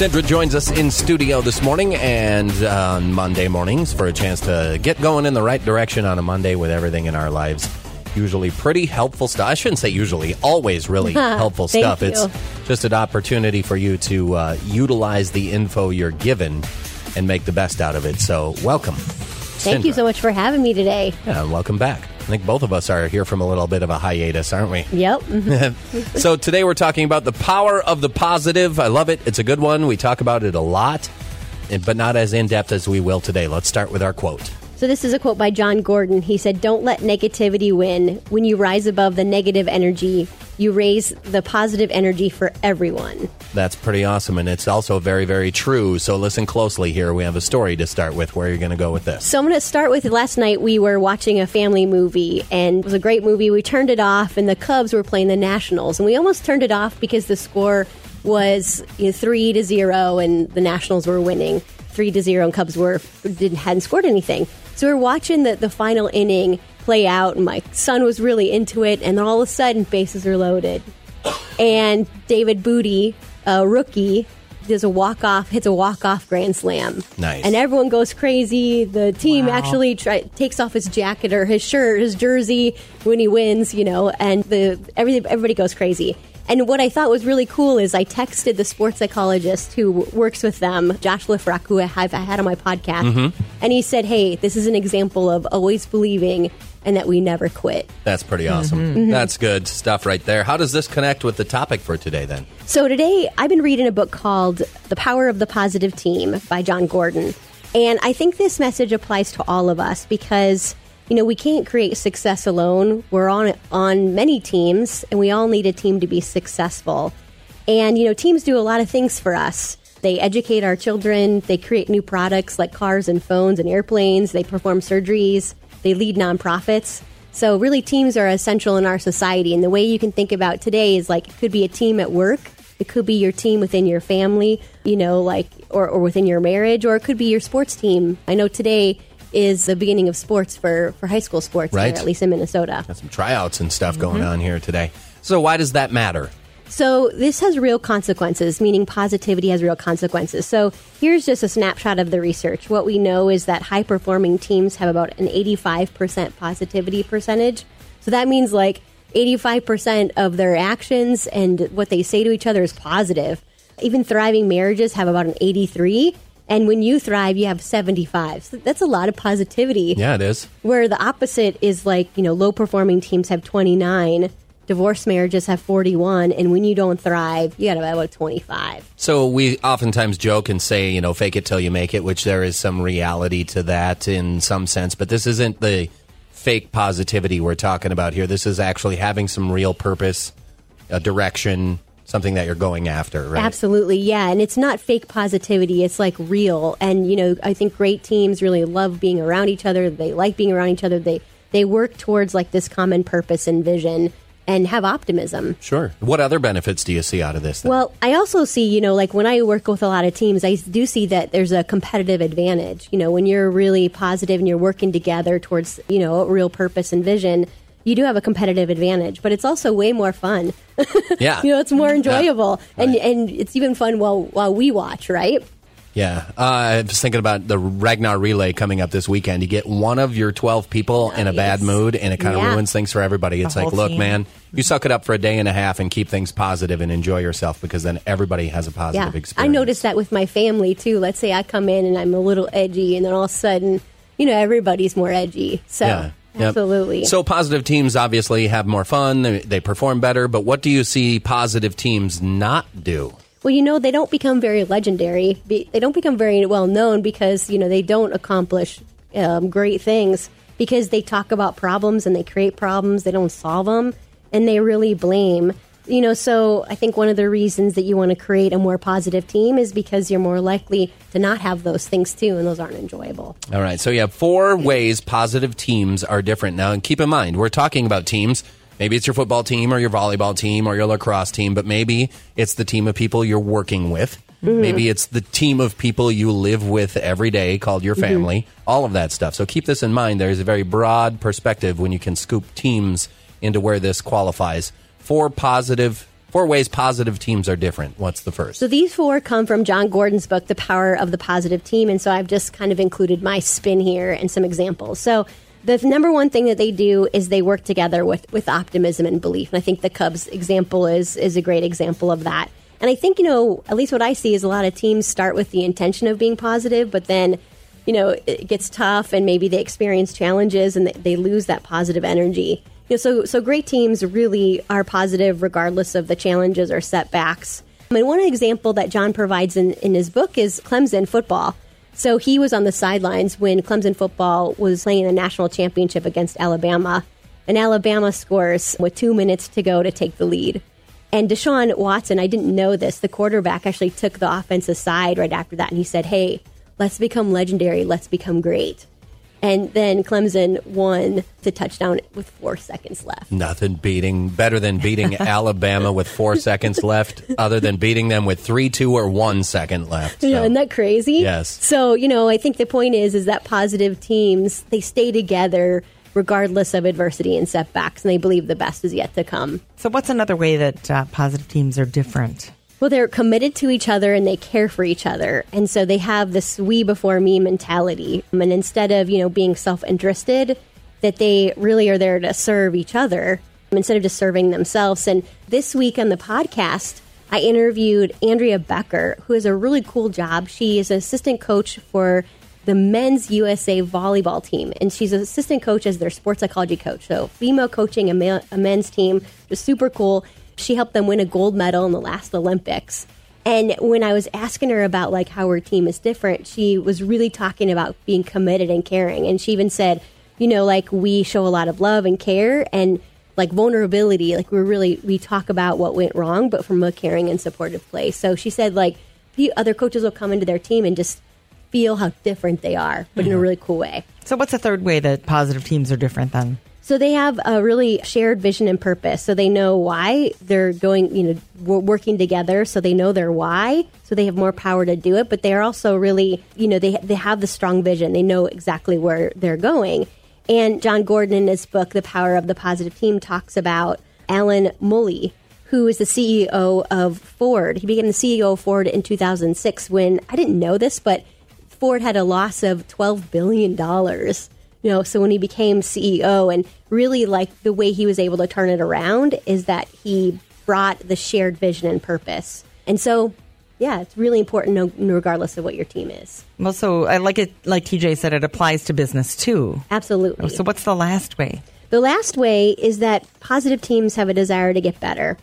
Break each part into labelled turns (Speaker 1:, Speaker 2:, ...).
Speaker 1: Cindra joins us in studio this morning and on Monday mornings for a chance to get going in the right direction on a Monday with everything in our lives. Usually pretty helpful stuff. I shouldn't say usually, always really helpful
Speaker 2: Thank
Speaker 1: stuff.
Speaker 2: you.
Speaker 1: It's just an opportunity for you to uh, utilize the info you're given and make the best out of it. So, welcome.
Speaker 2: Thank you so much for having me today.
Speaker 1: Yeah, and welcome back. I think both of us are here from a little bit of a hiatus, aren't we?
Speaker 2: Yep.
Speaker 1: so today we're talking about the power of the positive. I love it. It's a good one. We talk about it a lot, but not as in depth as we will today. Let's start with our quote.
Speaker 2: So this is a quote by Jon Gordon. He said, "Don't let negativity win. When you rise above the negative energy, you raise the positive energy for everyone."
Speaker 1: That's pretty awesome, and it's also very, very true. So listen closely here. We have a story to start with. Where are you going to go with this?
Speaker 2: So I'm going to start with last night we were watching a family movie and it was a great movie. We turned it off and the Cubs were playing the Nationals and we almost turned it off because the score was you know, 3 to 0 and the Nationals were winning 3 to 0 and Cubs were didn't hadn't scored anything. So we we're watching the, the final inning play out and my son was really into it and then all of a sudden bases are loaded and David Bote, a rookie, does a walk off, hits a walk off grand slam.
Speaker 1: Nice.
Speaker 2: And everyone goes crazy. The team actually try, takes off his jacket or his shirt, his jersey when he wins, you know, and the everything everybody goes crazy. And what I thought was really cool is I texted the sports psychologist who works with them, Josh Lifrak, who I have I had on my podcast, mm-hmm. and he said, "Hey, this is an example of always believing and that we never quit."
Speaker 1: That's pretty mm-hmm. awesome. Mm-hmm. That's good stuff right there. How does this connect with the topic for today then?
Speaker 2: So today I've been reading a book called The Power of the Positive Team by Jon Gordon. And I think this message applies to all of us because you know, we can't create success alone. We're on on many teams and we all need a team to be successful. And you know, teams do a lot of things for us. They educate our children, they create new products like cars and phones and airplanes, they perform surgeries, they lead nonprofits. So really teams are essential in our society and the way you can think about today is like it could be a team at work, it could be your team within your family, you know, like or, or within your marriage, or it could be your sports team. I know today is the beginning of sports for, for high school sports
Speaker 1: Right.
Speaker 2: here, at least in Minnesota.
Speaker 1: Got some tryouts and stuff going mm-hmm. on here today. So why does that matter?
Speaker 2: So this has real consequences, meaning positivity has real consequences. So here's just a snapshot of the research. What we know is that high performing teams have about an 85% positivity percentage. So that means like 85% of their actions and what they say to each other is positive. Even thriving marriages have about an 83. And when you thrive, you have 75. So that's a lot of positivity
Speaker 1: Yeah, it is.
Speaker 2: where the opposite is like you know low performing teams have 29 divorced marriages have 41 and when you don't thrive you got about 25
Speaker 1: So we oftentimes joke and say, you know, fake it till you make it, which there is some reality to that in some sense, but this isn't the fake positivity we're talking about here. This is actually having some real purpose, a direction, something that you're going after, right?
Speaker 2: absolutely yeah and it's not fake positivity it's like real and you know i think great teams really love being around each other they like being around each other they they work towards like this common purpose and vision and have optimism
Speaker 1: Sure. What other benefits do you see out of this? Then?
Speaker 2: Well, I also see, you know, like when I work with a lot of teams, I do see that there's a competitive advantage. You know, when you're really positive and you're working together towards, you know, a real purpose and vision, you do have a competitive advantage, but it's also way more fun.
Speaker 1: yeah.
Speaker 2: You know, it's more enjoyable, and
Speaker 1: Right.
Speaker 2: and it's even fun while while we watch, right?
Speaker 1: Yeah, uh, I was thinking about the Ragnar Relay coming up this weekend. You get one of your 12 people in a bad mood, and it kind of
Speaker 2: Yeah.
Speaker 1: ruins things for everybody. It's like, look,
Speaker 3: team.
Speaker 1: man, you suck it up for a day and a half and keep things positive and enjoy yourself because then everybody has a positive
Speaker 2: Yeah,
Speaker 1: experience.
Speaker 2: I noticed that with my family too. Let's say I come in and I'm a little edgy, and then all of a sudden, you know, everybody's more edgy. So
Speaker 1: Yeah. Yep.
Speaker 2: absolutely.
Speaker 1: So positive teams obviously have more fun. They, they perform better. But what do you see positive teams not do?
Speaker 2: Well, you know, they don't become very legendary. Be- They don't become very well known because, you know, they don't accomplish um, great things because they talk about problems and they create problems. They don't solve them and they really blame. You know, so I think one of the reasons that you want to create a more positive team is because you're more likely to not have those things too, and those aren't enjoyable.
Speaker 1: All right. So you have four ways positive teams are different. Now, and keep in mind, we're talking about teams. Maybe it's your football team or your volleyball team or your lacrosse team, but maybe it's the team of people you're working with. Mm-hmm. Maybe it's the team of people you live with every day called your mm-hmm. family, all of that stuff. So keep this in mind. There's a very broad perspective when you can scoop teams into where this qualifies. Four positive, four ways positive teams are different. What's the first?
Speaker 2: So these four come from Jon Gordon's book, The Power of the Positive Team. And so I've just kind of included my spin here and some examples. So the number one thing that they do is they work together with, with optimism and belief. And I think the Cubs example is, is a great example of that. And I think, you know, at least what I see is a lot of teams start with the intention of being positive, but then, you know, it gets tough and maybe they experience challenges and they, lose that positive energy. You know, so, so great teams really are positive regardless of the challenges or setbacks. I mean, one example that John provides in, in his book is Clemson football. So he was on the sidelines when Clemson football was playing the national championship against Alabama. And Alabama scores with two minutes to go to take the lead. And Deshaun Watson, I didn't know this, the quarterback actually took the offense aside right after that and he said, Hey, let's become legendary, let's become great. And then Clemson won the touchdown with four seconds left.
Speaker 1: Nothing beating better than beating Alabama with four seconds left, other than beating them with three, two, or one second left.
Speaker 2: You know,
Speaker 1: So-
Speaker 2: isn't that crazy?
Speaker 1: Yes.
Speaker 2: So, you know, I think the point is is that positive teams, they stay together regardless of adversity and setbacks, and they believe the best is yet to come.
Speaker 3: So, what's another way that uh, positive teams are different?
Speaker 2: Well, they're committed to each other and they care for each other. And so they have this we before me mentality. And instead of, you know, being self interested, that they really are there to serve each other instead of just serving themselves. And this week on the podcast, I interviewed Andrea Becker, who has a really cool job. She is an assistant coach for the men's USA volleyball team, and she's an assistant coach as their sports psychology coach. So, female coaching a, ma- a men's team was super cool. She helped them win a gold medal in the last Olympics. And when I was asking her about like how her team is different, she was really talking about being committed and caring. And she even said, you know, like we show a lot of love and care and like vulnerability. Like we're really we talk about what went wrong, but from a caring and supportive place. So she said like the other coaches will come into their team and just feel how different they are, but in a mm-hmm. really cool way.
Speaker 3: So, what's the third way that positive teams are different then?
Speaker 2: So they have a really shared vision and purpose. So they know why they're going, you know, working together. So they know their why. So they have more power to do it. But they're also really, you know, they they have the strong vision. They know exactly where they're going. And Jon Gordon in his book, The Power of the Positive Team, talks about Alan Mulally, who is the CEO of Ford. He became the CEO of Ford in 2006 when I didn't know this, but Ford had a loss of $12 billion. You know, so when he became CEO and really like the way he was able to turn it around is that he brought the shared vision and purpose. And so, yeah, it's really important regardless of what your team is.
Speaker 3: Well, so I like it, like TJ said, it applies to business too.
Speaker 2: Absolutely.
Speaker 3: Oh, so, what's the last way?
Speaker 2: The last way is that positive teams have a desire to get better.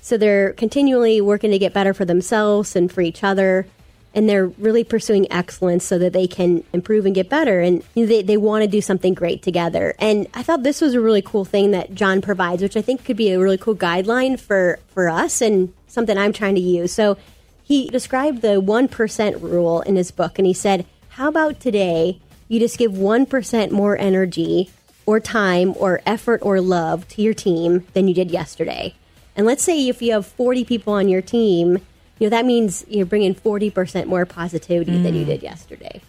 Speaker 2: So they're continually working to get better for themselves and for each other. And they're really pursuing excellence so that they can improve and get better. And they, they want to do something great together. And I thought this was a really cool thing that John provides, which I think could be a really cool guideline for, for us and something I'm trying to use. So he described the 1% rule in his book. And he said, How about today you just give 1% more energy or time or effort or love to your team than you did yesterday. And let's say if you have 40 people on your team, you know that means you're bringing 40% more positivity than you did yesterday.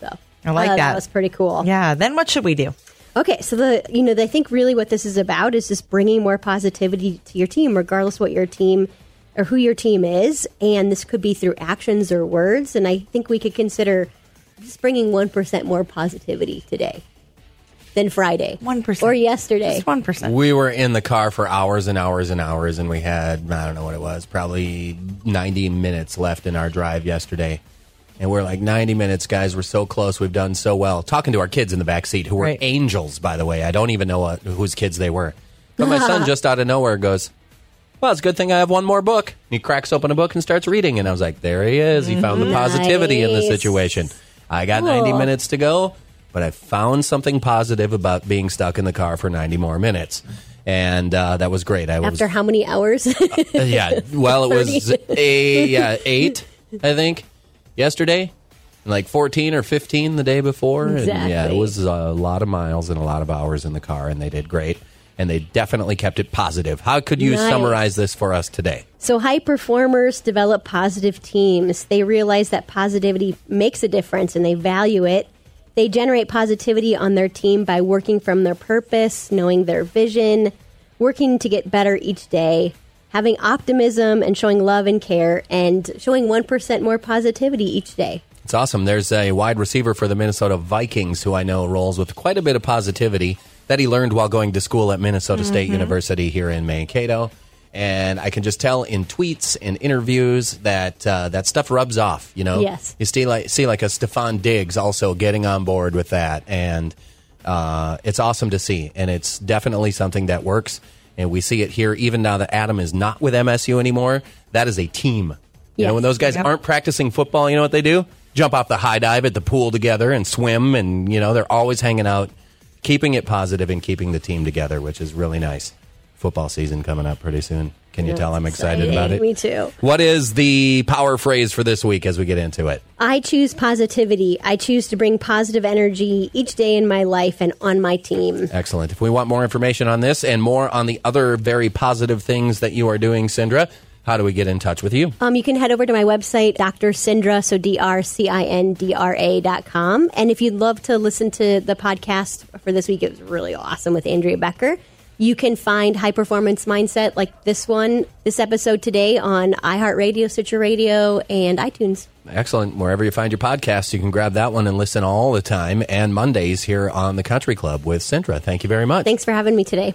Speaker 2: So
Speaker 3: Mm. I like
Speaker 2: thought
Speaker 3: that.
Speaker 2: That was pretty cool.
Speaker 3: Yeah. Then what should we do?
Speaker 2: Okay, so the you know I think really what this is about is just bringing more positivity to your team, regardless what your team or who your team is, and this could be through actions or words. And I think we could consider just bringing one percent more positivity today than Friday,
Speaker 3: 1%.
Speaker 2: or yesterday.
Speaker 3: Just 1%.
Speaker 1: We were in the car for hours and hours and hours, and we had, I don't know what it was, probably 90 minutes left in our drive yesterday. And we're like, 90 minutes, guys. We're so close. We've done so well. Talking to our kids in the back seat, who were
Speaker 3: Right.
Speaker 1: angels, by the way. I don't even know what, whose kids they were. But my son just out of nowhere goes, Well, it's a good thing I have one more book. And he cracks open a book and starts reading. And I was like, There he is. He found the mm-hmm. positivity in the situation. I got 90 minutes to go, but I found something positive about being stuck in the car for 90 more minutes. and uh, that was great. I was
Speaker 2: After how many hours?
Speaker 1: yeah. Well, it was a yeah eight, I think, yesterday, and like fourteen or fifteen the day before. And yeah, it was a lot of miles and a lot of hours in the car, and they did great, and they definitely kept it positive. How could you
Speaker 2: Nice.
Speaker 1: summarize this for us today?
Speaker 2: So, high performers develop positive teams. They realize that positivity makes a difference and they value it. They generate positivity on their team by working from their purpose, knowing their vision, working to get better each day, having optimism and showing love and care, and showing 1% more positivity each day.
Speaker 1: It's awesome. There's a wide receiver for the Minnesota Vikings who I know rolls with quite a bit of positivity that he learned while going to school at Minnesota mm-hmm. State University here in Mankato. And I can just tell in tweets and interviews that uh, that stuff rubs off. You know,
Speaker 2: Yes.
Speaker 1: You see like see like a Stefon Diggs also getting on board with that, and uh, it's awesome to see. And it's definitely something that works. And we see it here even now that Adam is not with MSU anymore. That is a team. You
Speaker 2: Yes.
Speaker 1: know, when those guys
Speaker 3: Yep.
Speaker 1: aren't practicing football, you know what they do? Jump off the high dive at the pool together and swim, and you know they're always hanging out, keeping it positive and keeping the team together, which is really nice. Football season coming up pretty soon. Can you tell I'm excited about it?
Speaker 2: Me too.
Speaker 1: What is the power phrase for this week as we get into it?
Speaker 2: I choose positivity. I choose to bring positive energy each day in my life and on my team.
Speaker 1: Excellent. If we want more information on this and more on the other very positive things that you are doing, Cindra, how do we get in touch with you?
Speaker 2: Um, you can head over to my website, Dr. Cindra, so D R C I N D R A dot com. And if you'd love to listen to the podcast for this week, it was really awesome with Andrea Becker. You can find High Performance Mindset like this one, this episode today on iHeartRadio, Stitcher Radio, and iTunes.
Speaker 1: Excellent. Wherever you find your podcast, you can grab that one and listen all the time. And Mondays here on the Country Club with Cindra. Thank you very much.
Speaker 2: Thanks for having me today.